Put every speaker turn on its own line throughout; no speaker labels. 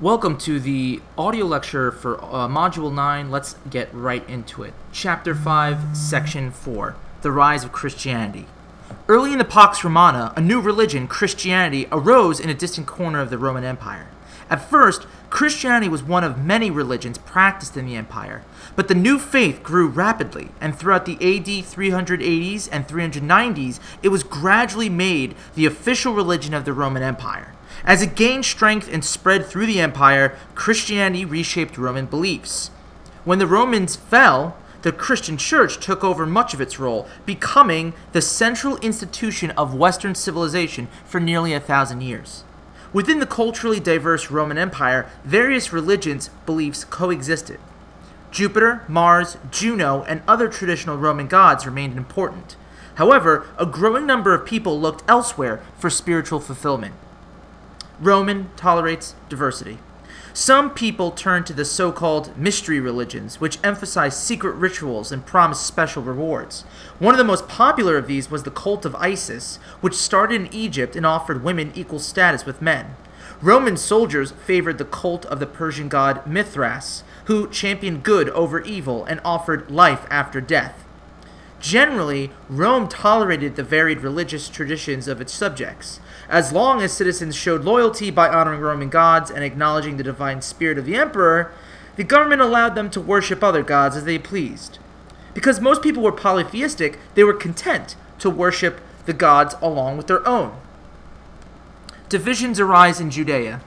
Welcome to the audio lecture for uh, Module 9. Let's get right into it. Chapter 5, Section 4 The Rise of Christianity. Early in the Pax Romana, a new religion, Christianity, arose in a distant corner of the Roman Empire. At first, Christianity was one of many religions practiced in the empire, but the new faith grew rapidly, and throughout the AD 380s and 390s, it was gradually made the official religion of the Roman Empire. As it gained strength and spread through the empire, Christianity reshaped Roman beliefs. When the Romans fell, the Christian church took over much of its role, becoming the central institution of Western civilization for nearly a thousand years. Within the culturally diverse Roman Empire, various religions' beliefs coexisted. Jupiter, Mars, Juno, and other traditional Roman gods remained important. However, a growing number of people looked elsewhere for spiritual fulfillment. Roman tolerates diversity. Some people turn to the so called mystery religions, which emphasize secret rituals and promise special rewards. One of the most popular of these was the cult of Isis, which started in Egypt and offered women equal status with men. Roman soldiers favored the cult of the Persian god Mithras, who championed good over evil and offered life after death. Generally, Rome tolerated the varied religious traditions of its subjects. As long as citizens showed loyalty by honoring Roman gods and acknowledging the divine spirit of the emperor, the government allowed them to worship other gods as they pleased. Because most people were polytheistic, they were content to worship the gods along with their own. Divisions arise in Judea.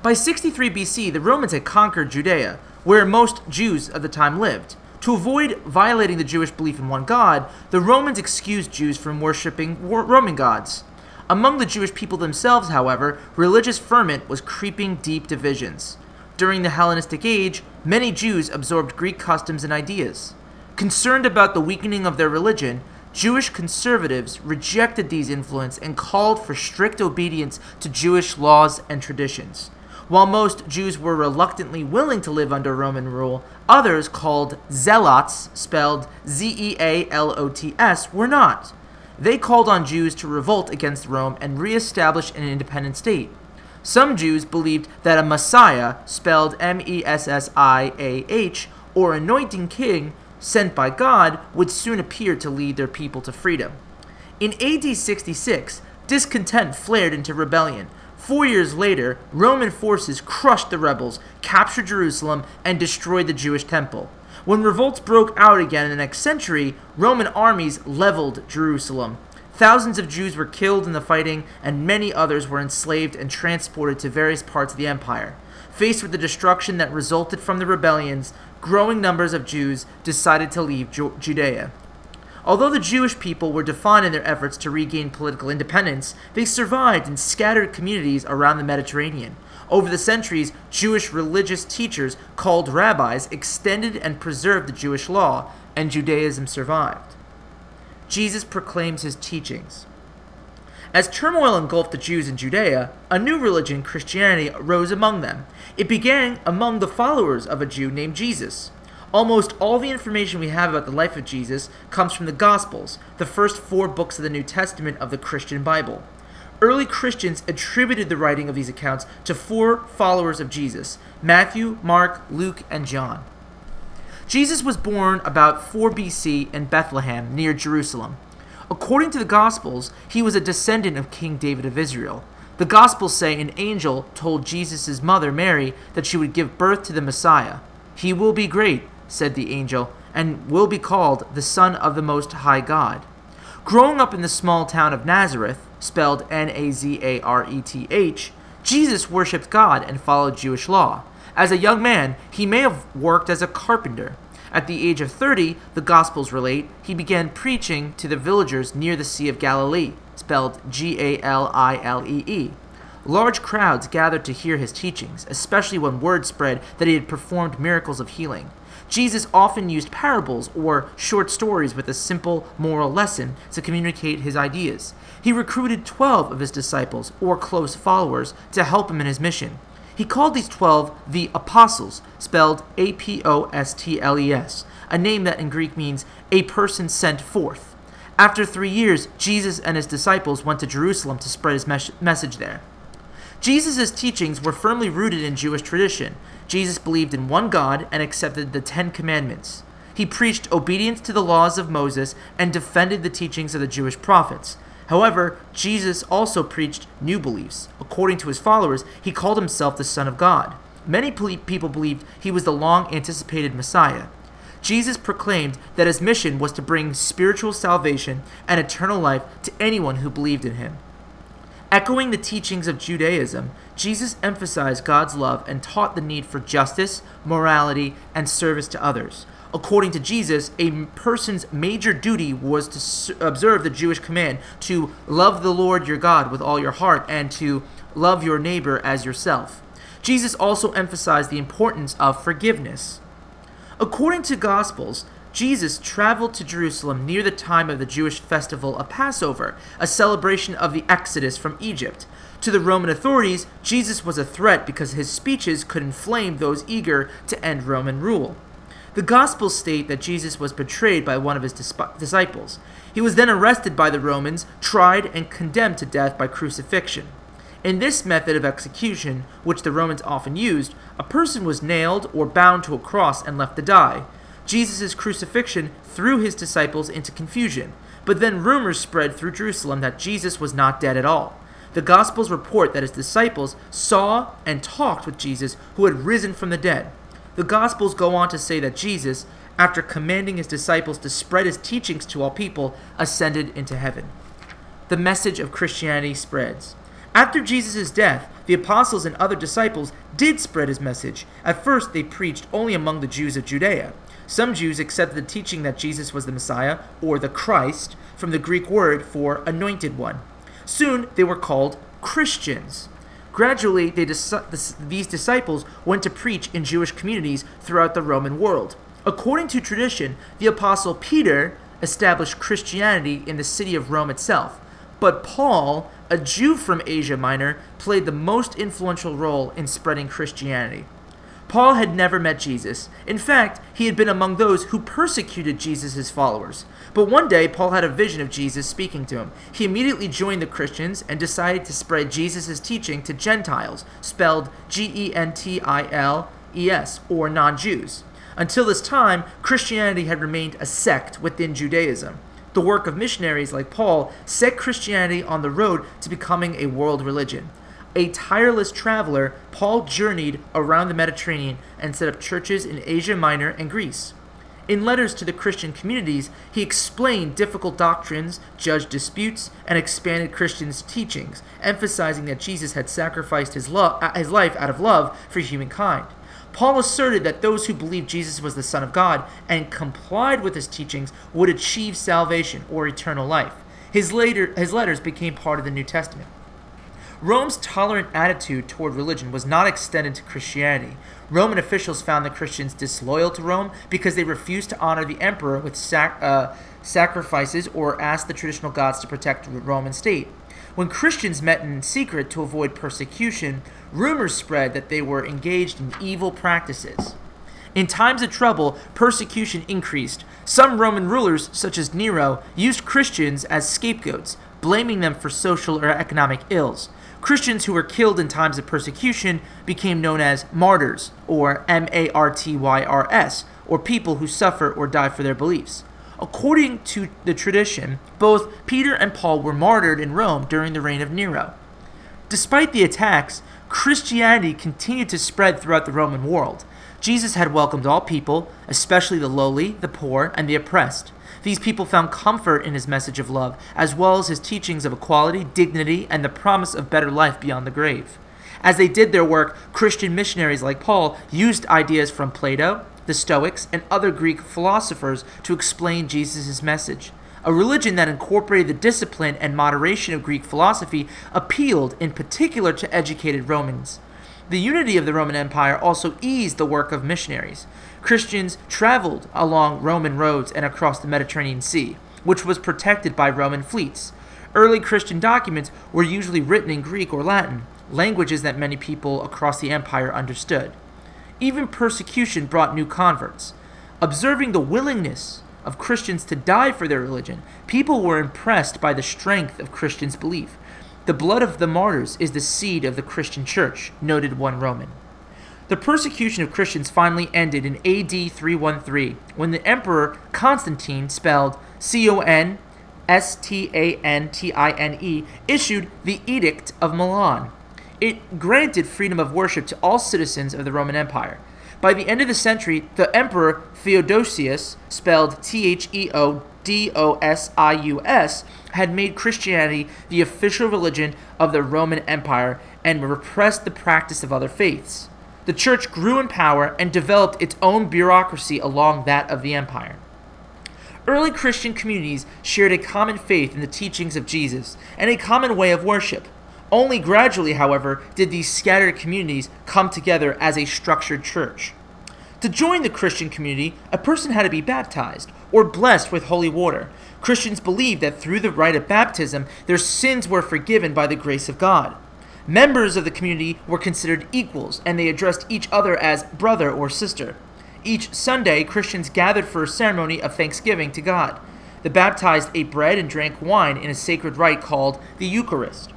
By 63 BC, the Romans had conquered Judea, where most Jews of the time lived. To avoid violating the Jewish belief in one God, the Romans excused Jews from worshipping Roman gods. Among the Jewish people themselves, however, religious ferment was creeping deep divisions. During the Hellenistic Age, many Jews absorbed Greek customs and ideas. Concerned about the weakening of their religion, Jewish conservatives rejected these influences and called for strict obedience to Jewish laws and traditions. While most Jews were reluctantly willing to live under Roman rule, others, called zealots, spelled Z E A L O T S, were not. They called on Jews to revolt against Rome and reestablish an independent state. Some Jews believed that a Messiah, spelled M E S S I A H, or anointing king sent by God, would soon appear to lead their people to freedom. In AD 66, discontent flared into rebellion, Four years later, Roman forces crushed the rebels, captured Jerusalem, and destroyed the Jewish temple. When revolts broke out again in the next century, Roman armies leveled Jerusalem. Thousands of Jews were killed in the fighting, and many others were enslaved and transported to various parts of the empire. Faced with the destruction that resulted from the rebellions, growing numbers of Jews decided to leave Judea. Although the Jewish people were defined in their efforts to regain political independence, they survived in scattered communities around the Mediterranean. Over the centuries, Jewish religious teachers, called rabbis, extended and preserved the Jewish law, and Judaism survived. Jesus proclaims his teachings. As turmoil engulfed the Jews in Judea, a new religion, Christianity, arose among them. It began among the followers of a Jew named Jesus. Almost all the information we have about the life of Jesus comes from the Gospels, the first four books of the New Testament of the Christian Bible. Early Christians attributed the writing of these accounts to four followers of Jesus Matthew, Mark, Luke, and John. Jesus was born about 4 BC in Bethlehem, near Jerusalem. According to the Gospels, he was a descendant of King David of Israel. The Gospels say an angel told Jesus' mother, Mary, that she would give birth to the Messiah. He will be great said the angel, and will be called the Son of the Most High God. Growing up in the small town of Nazareth, spelled N A Z A R E T H, Jesus worshipped God and followed Jewish law. As a young man, he may have worked as a carpenter. At the age of 30, the Gospels relate, he began preaching to the villagers near the Sea of Galilee, spelled G A L I L E E. Large crowds gathered to hear his teachings, especially when word spread that he had performed miracles of healing. Jesus often used parables or short stories with a simple moral lesson to communicate his ideas. He recruited 12 of his disciples, or close followers, to help him in his mission. He called these 12 the Apostles, spelled A P O S T L E S, a name that in Greek means a person sent forth. After three years, Jesus and his disciples went to Jerusalem to spread his mes- message there. Jesus' teachings were firmly rooted in Jewish tradition. Jesus believed in one God and accepted the Ten Commandments. He preached obedience to the laws of Moses and defended the teachings of the Jewish prophets. However, Jesus also preached new beliefs. According to his followers, he called himself the Son of God. Many people believed he was the long anticipated Messiah. Jesus proclaimed that his mission was to bring spiritual salvation and eternal life to anyone who believed in him. Echoing the teachings of Judaism, Jesus emphasized God's love and taught the need for justice, morality, and service to others. According to Jesus, a person's major duty was to observe the Jewish command to love the Lord your God with all your heart and to love your neighbor as yourself. Jesus also emphasized the importance of forgiveness. According to Gospels, Jesus traveled to Jerusalem near the time of the Jewish festival of Passover, a celebration of the Exodus from Egypt. To the Roman authorities, Jesus was a threat because his speeches could inflame those eager to end Roman rule. The Gospels state that Jesus was betrayed by one of his disciples. He was then arrested by the Romans, tried, and condemned to death by crucifixion. In this method of execution, which the Romans often used, a person was nailed or bound to a cross and left to die. Jesus' crucifixion threw his disciples into confusion, but then rumors spread through Jerusalem that Jesus was not dead at all. The Gospels report that his disciples saw and talked with Jesus, who had risen from the dead. The Gospels go on to say that Jesus, after commanding his disciples to spread his teachings to all people, ascended into heaven. The message of Christianity spreads. After Jesus' death, the apostles and other disciples did spread his message. At first, they preached only among the Jews of Judea. Some Jews accepted the teaching that Jesus was the Messiah, or the Christ, from the Greek word for anointed one. Soon, they were called Christians. Gradually, these disciples went to preach in Jewish communities throughout the Roman world. According to tradition, the apostle Peter established Christianity in the city of Rome itself. But Paul, a Jew from Asia Minor, played the most influential role in spreading Christianity. Paul had never met Jesus. In fact, he had been among those who persecuted Jesus' followers. But one day, Paul had a vision of Jesus speaking to him. He immediately joined the Christians and decided to spread Jesus' teaching to Gentiles, spelled G E N T I L E S, or non Jews. Until this time, Christianity had remained a sect within Judaism the work of missionaries like Paul set Christianity on the road to becoming a world religion. A tireless traveler, Paul journeyed around the Mediterranean and set up churches in Asia Minor and Greece. In letters to the Christian communities, he explained difficult doctrines, judged disputes, and expanded Christians' teachings, emphasizing that Jesus had sacrificed his, lo- uh, his life out of love for humankind. Paul asserted that those who believed Jesus was the Son of God and complied with his teachings would achieve salvation or eternal life. His, later, his letters became part of the New Testament. Rome's tolerant attitude toward religion was not extended to Christianity. Roman officials found the Christians disloyal to Rome because they refused to honor the emperor with sac- uh, sacrifices or ask the traditional gods to protect the Roman state. When Christians met in secret to avoid persecution, rumors spread that they were engaged in evil practices. In times of trouble, persecution increased. Some Roman rulers, such as Nero, used Christians as scapegoats, blaming them for social or economic ills. Christians who were killed in times of persecution became known as martyrs, or M A R T Y R S, or people who suffer or die for their beliefs. According to the tradition, both Peter and Paul were martyred in Rome during the reign of Nero. Despite the attacks, Christianity continued to spread throughout the Roman world. Jesus had welcomed all people, especially the lowly, the poor, and the oppressed. These people found comfort in his message of love, as well as his teachings of equality, dignity, and the promise of better life beyond the grave. As they did their work, Christian missionaries like Paul used ideas from Plato, the Stoics, and other Greek philosophers to explain Jesus' message. A religion that incorporated the discipline and moderation of Greek philosophy appealed in particular to educated Romans. The unity of the Roman Empire also eased the work of missionaries. Christians traveled along Roman roads and across the Mediterranean Sea, which was protected by Roman fleets. Early Christian documents were usually written in Greek or Latin, languages that many people across the empire understood. Even persecution brought new converts. Observing the willingness of Christians to die for their religion, people were impressed by the strength of Christians' belief. The blood of the martyrs is the seed of the Christian church, noted one Roman. The persecution of Christians finally ended in AD 313 when the Emperor Constantine, spelled C O N S T A N T I N E, issued the Edict of Milan. It granted freedom of worship to all citizens of the Roman Empire. By the end of the century, the Emperor Theodosius, spelled T H E O D O S I U S, had made Christianity the official religion of the Roman Empire and repressed the practice of other faiths. The church grew in power and developed its own bureaucracy along that of the empire. Early Christian communities shared a common faith in the teachings of Jesus and a common way of worship. Only gradually, however, did these scattered communities come together as a structured church. To join the Christian community, a person had to be baptized or blessed with holy water. Christians believed that through the rite of baptism, their sins were forgiven by the grace of God. Members of the community were considered equals, and they addressed each other as brother or sister. Each Sunday, Christians gathered for a ceremony of thanksgiving to God. The baptized ate bread and drank wine in a sacred rite called the Eucharist.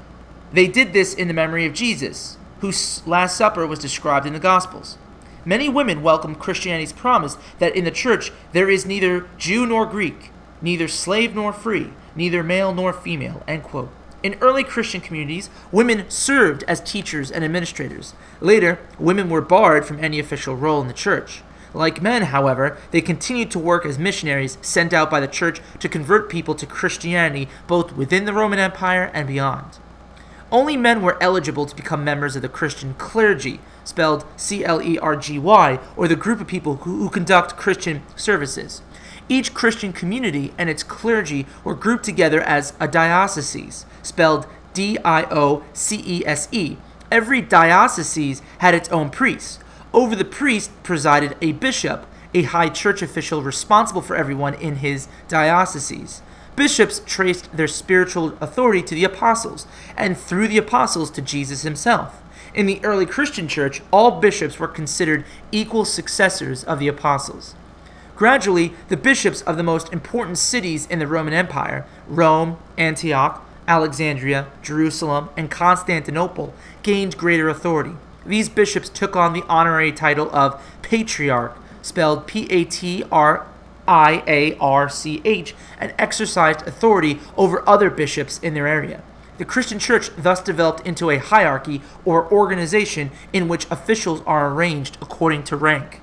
They did this in the memory of Jesus, whose Last Supper was described in the Gospels. Many women welcomed Christianity's promise that in the church there is neither Jew nor Greek, neither slave nor free, neither male nor female. In early Christian communities, women served as teachers and administrators. Later, women were barred from any official role in the church. Like men, however, they continued to work as missionaries sent out by the church to convert people to Christianity both within the Roman Empire and beyond. Only men were eligible to become members of the Christian clergy, spelled C L E R G Y, or the group of people who, who, conduct Christian services. Each Christian community and its clergy were grouped together as a diocese, spelled D I O C E S E. Every diocese had its own priest. Over the priest presided a bishop, a high church official responsible for everyone in his diocese. Bishops traced their spiritual authority to the apostles, and through the apostles to Jesus himself. In the early Christian church, all bishops were considered equal successors of the apostles. Gradually, the bishops of the most important cities in the Roman Empire, Rome, Antioch, Alexandria, Jerusalem, and Constantinople, gained greater authority. These bishops took on the honorary title of patriarch, spelled P A T R I A R C H, and exercised authority over other bishops in their area. The Christian church thus developed into a hierarchy or organization in which officials are arranged according to rank.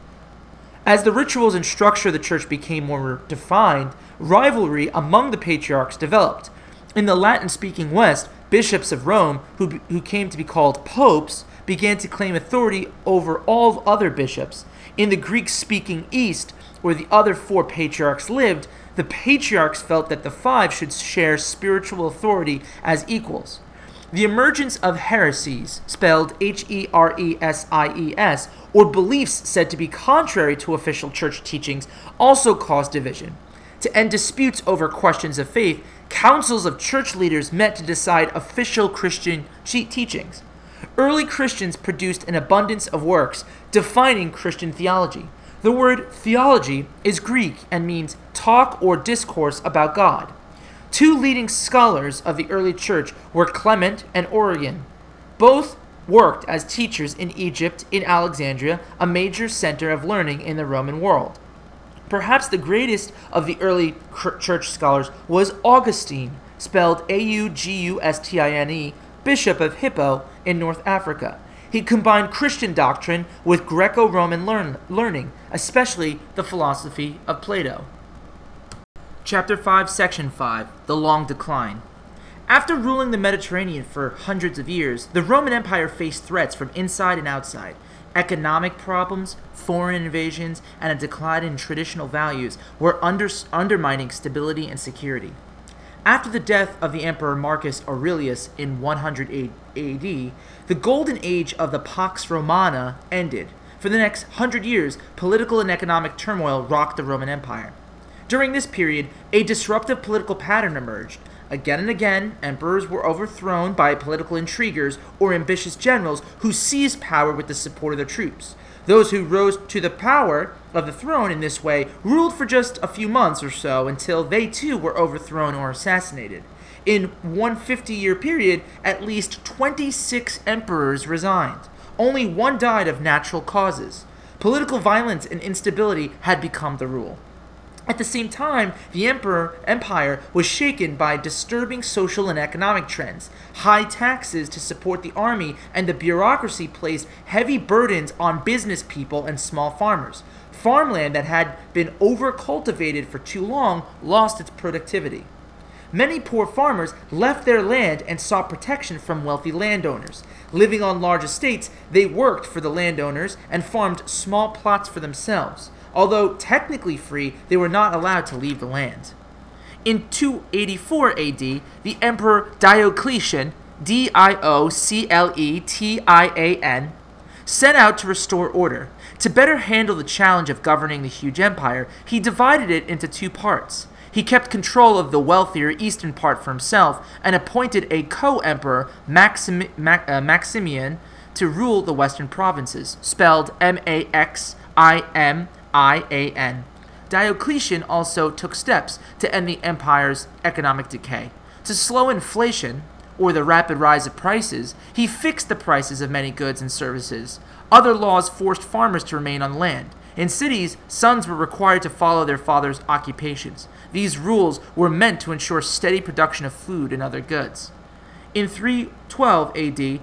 As the rituals and structure of the church became more defined, rivalry among the patriarchs developed. In the Latin speaking West, bishops of Rome, who, who came to be called popes, began to claim authority over all other bishops. In the Greek speaking East, where the other four patriarchs lived, the patriarchs felt that the five should share spiritual authority as equals. The emergence of heresies, spelled H E R E S I E S, or beliefs said to be contrary to official church teachings, also caused division. To end disputes over questions of faith, councils of church leaders met to decide official Christian teachings. Early Christians produced an abundance of works defining Christian theology. The word theology is Greek and means talk or discourse about God. Two leading scholars of the early church were Clement and Origen. Both worked as teachers in Egypt, in Alexandria, a major center of learning in the Roman world. Perhaps the greatest of the early church scholars was Augustine, spelled A U G U S T I N E, Bishop of Hippo in North Africa. He combined Christian doctrine with Greco Roman learn- learning, especially the philosophy of Plato. Chapter 5, Section 5 The Long Decline. After ruling the Mediterranean for hundreds of years, the Roman Empire faced threats from inside and outside. Economic problems, foreign invasions, and a decline in traditional values were under- undermining stability and security. After the death of the Emperor Marcus Aurelius in 100 AD, the golden age of the Pax Romana ended. For the next hundred years, political and economic turmoil rocked the Roman Empire. During this period, a disruptive political pattern emerged. Again and again, emperors were overthrown by political intriguers or ambitious generals who seized power with the support of their troops. Those who rose to the power of the throne in this way ruled for just a few months or so until they too were overthrown or assassinated. In one 50 year period, at least 26 emperors resigned. Only one died of natural causes. Political violence and instability had become the rule. At the same time, the emperor empire was shaken by disturbing social and economic trends. High taxes to support the army and the bureaucracy placed heavy burdens on business people and small farmers. Farmland that had been overcultivated for too long lost its productivity. Many poor farmers left their land and sought protection from wealthy landowners. Living on large estates, they worked for the landowners and farmed small plots for themselves. Although technically free, they were not allowed to leave the land. In 284 AD, the Emperor Diocletian, D I O C L E T I A N, set out to restore order. To better handle the challenge of governing the huge empire, he divided it into two parts. He kept control of the wealthier eastern part for himself and appointed a co emperor, Maxim- Ma- uh, Maximian, to rule the western provinces, spelled M A X I M I A N. Diocletian also took steps to end the empire's economic decay. To slow inflation, or the rapid rise of prices, he fixed the prices of many goods and services. Other laws forced farmers to remain on land. In cities, sons were required to follow their father's occupations. These rules were meant to ensure steady production of food and other goods. In 312 AD,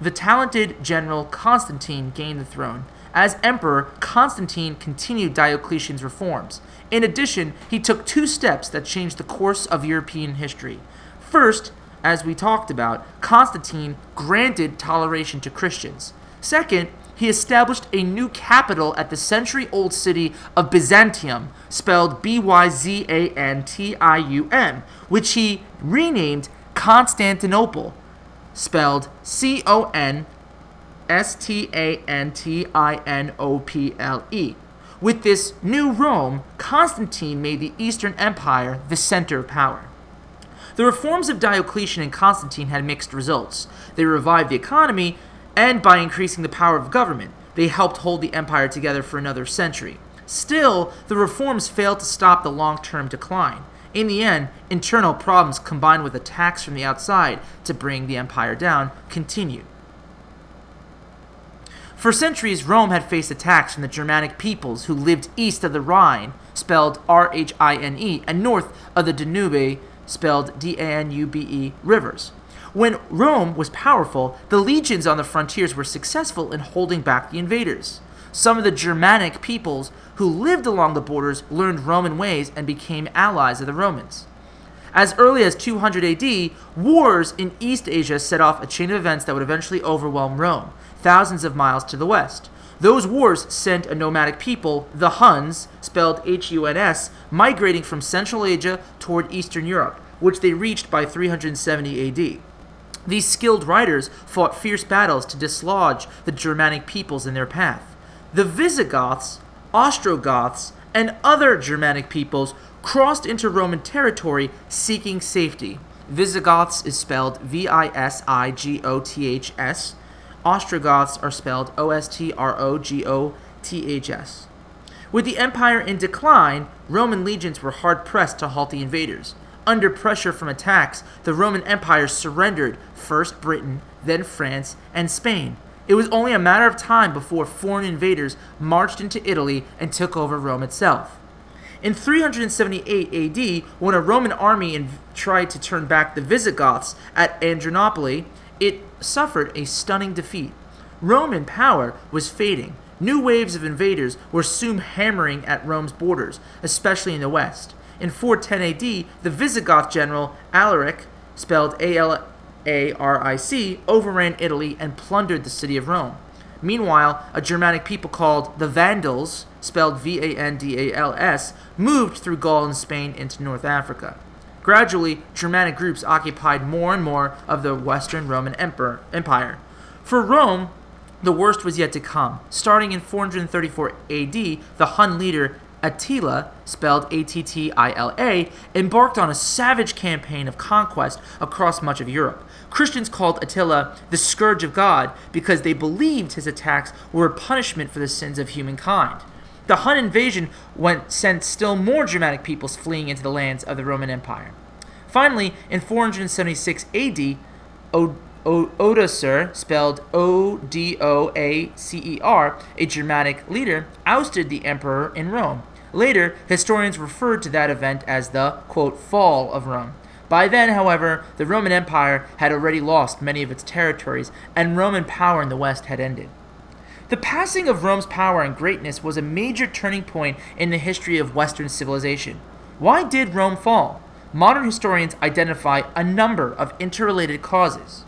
the talented general Constantine gained the throne. As emperor, Constantine continued Diocletian's reforms. In addition, he took two steps that changed the course of European history. First, as we talked about, Constantine granted toleration to Christians. Second, he established a new capital at the century old city of Byzantium, spelled B Y Z A N T I U M, which he renamed Constantinople, spelled C O N S T A N T I N O P L E. With this new Rome, Constantine made the Eastern Empire the center of power. The reforms of Diocletian and Constantine had mixed results. They revived the economy, and by increasing the power of government, they helped hold the empire together for another century. Still, the reforms failed to stop the long term decline. In the end, internal problems combined with attacks from the outside to bring the empire down continued. For centuries, Rome had faced attacks from the Germanic peoples who lived east of the Rhine, spelled R H I N E, and north of the Danube, spelled D A N U B E, rivers. When Rome was powerful, the legions on the frontiers were successful in holding back the invaders. Some of the Germanic peoples who lived along the borders learned Roman ways and became allies of the Romans. As early as 200 AD, wars in East Asia set off a chain of events that would eventually overwhelm Rome, thousands of miles to the west. Those wars sent a nomadic people, the Huns, spelled H U N S, migrating from Central Asia toward Eastern Europe, which they reached by 370 AD. These skilled riders fought fierce battles to dislodge the Germanic peoples in their path. The Visigoths, Ostrogoths, and other Germanic peoples crossed into Roman territory seeking safety. Visigoths is spelled V I S I G O T H S. Ostrogoths are spelled O S T R O G O T H S. With the empire in decline, Roman legions were hard pressed to halt the invaders. Under pressure from attacks, the Roman Empire surrendered first Britain, then France, and Spain. It was only a matter of time before foreign invaders marched into Italy and took over Rome itself. In 378 AD, when a Roman army tried to turn back the Visigoths at Adrianople, it suffered a stunning defeat. Roman power was fading. New waves of invaders were soon hammering at Rome's borders, especially in the west. In 410 AD, the Visigoth general Alaric, spelled A L A R I C, overran Italy and plundered the city of Rome. Meanwhile, a Germanic people called the Vandals, spelled V A N D A L S, moved through Gaul and Spain into North Africa. Gradually, Germanic groups occupied more and more of the Western Roman Empire. For Rome, the worst was yet to come. Starting in 434 AD, the Hun leader Attila, spelled A T T I L A, embarked on a savage campaign of conquest across much of Europe. Christians called Attila the Scourge of God because they believed his attacks were a punishment for the sins of humankind. The Hun invasion went, sent still more Germanic peoples fleeing into the lands of the Roman Empire. Finally, in 476 AD, Odoacer, spelled O D O A C E R, a Germanic leader, ousted the emperor in Rome. Later, historians referred to that event as the, quote, fall of Rome. By then, however, the Roman Empire had already lost many of its territories, and Roman power in the West had ended. The passing of Rome's power and greatness was a major turning point in the history of Western civilization. Why did Rome fall? Modern historians identify a number of interrelated causes.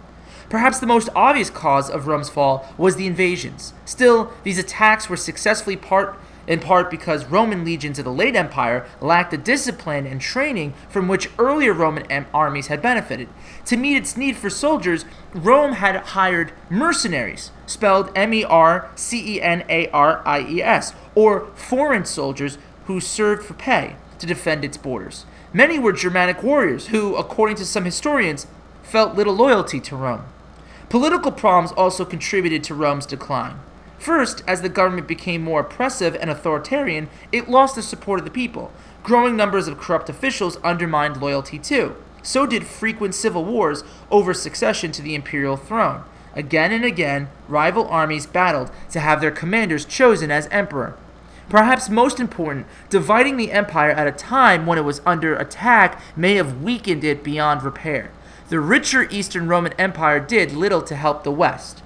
Perhaps the most obvious cause of Rome's fall was the invasions. Still, these attacks were successfully part in part because Roman legions of the late Empire lacked the discipline and training from which earlier Roman armies had benefited. To meet its need for soldiers, Rome had hired mercenaries, spelled M E R C E N A R I E S, or foreign soldiers who served for pay to defend its borders. Many were Germanic warriors who, according to some historians, felt little loyalty to Rome. Political problems also contributed to Rome's decline. First, as the government became more oppressive and authoritarian, it lost the support of the people. Growing numbers of corrupt officials undermined loyalty too. So did frequent civil wars over succession to the imperial throne. Again and again, rival armies battled to have their commanders chosen as emperor. Perhaps most important, dividing the empire at a time when it was under attack may have weakened it beyond repair. The richer Eastern Roman Empire did little to help the West.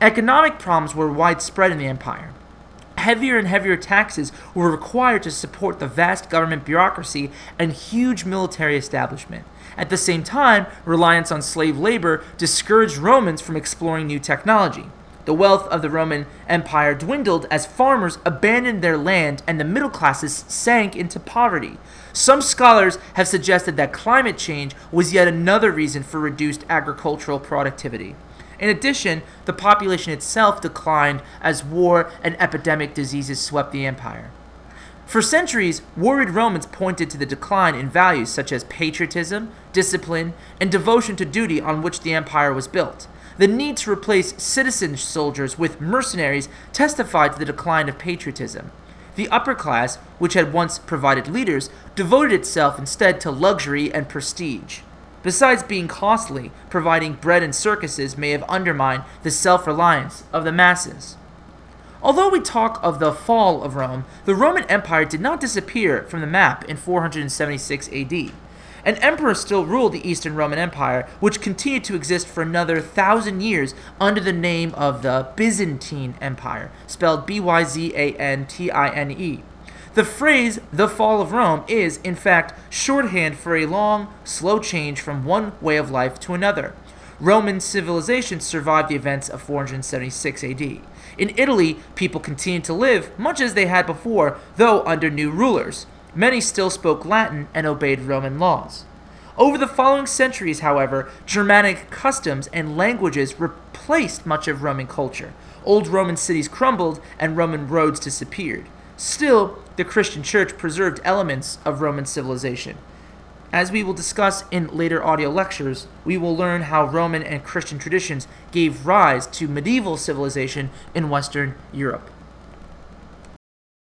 Economic problems were widespread in the empire. Heavier and heavier taxes were required to support the vast government bureaucracy and huge military establishment. At the same time, reliance on slave labor discouraged Romans from exploring new technology. The wealth of the Roman Empire dwindled as farmers abandoned their land and the middle classes sank into poverty. Some scholars have suggested that climate change was yet another reason for reduced agricultural productivity. In addition, the population itself declined as war and epidemic diseases swept the empire. For centuries, worried Romans pointed to the decline in values such as patriotism, discipline, and devotion to duty on which the empire was built. The need to replace citizen soldiers with mercenaries testified to the decline of patriotism. The upper class, which had once provided leaders, devoted itself instead to luxury and prestige. Besides being costly, providing bread and circuses may have undermined the self reliance of the masses. Although we talk of the fall of Rome, the Roman Empire did not disappear from the map in 476 AD. An emperor still ruled the Eastern Roman Empire, which continued to exist for another thousand years under the name of the Byzantine Empire, spelled B Y Z A N T I N E. The phrase, the fall of Rome, is, in fact, shorthand for a long, slow change from one way of life to another. Roman civilization survived the events of 476 AD. In Italy, people continued to live much as they had before, though under new rulers. Many still spoke Latin and obeyed Roman laws. Over the following centuries, however, Germanic customs and languages replaced much of Roman culture. Old Roman cities crumbled and Roman roads disappeared. Still, the Christian church preserved elements of Roman civilization. As we will discuss in later audio lectures, we will learn how Roman and Christian traditions gave rise to medieval civilization in Western Europe.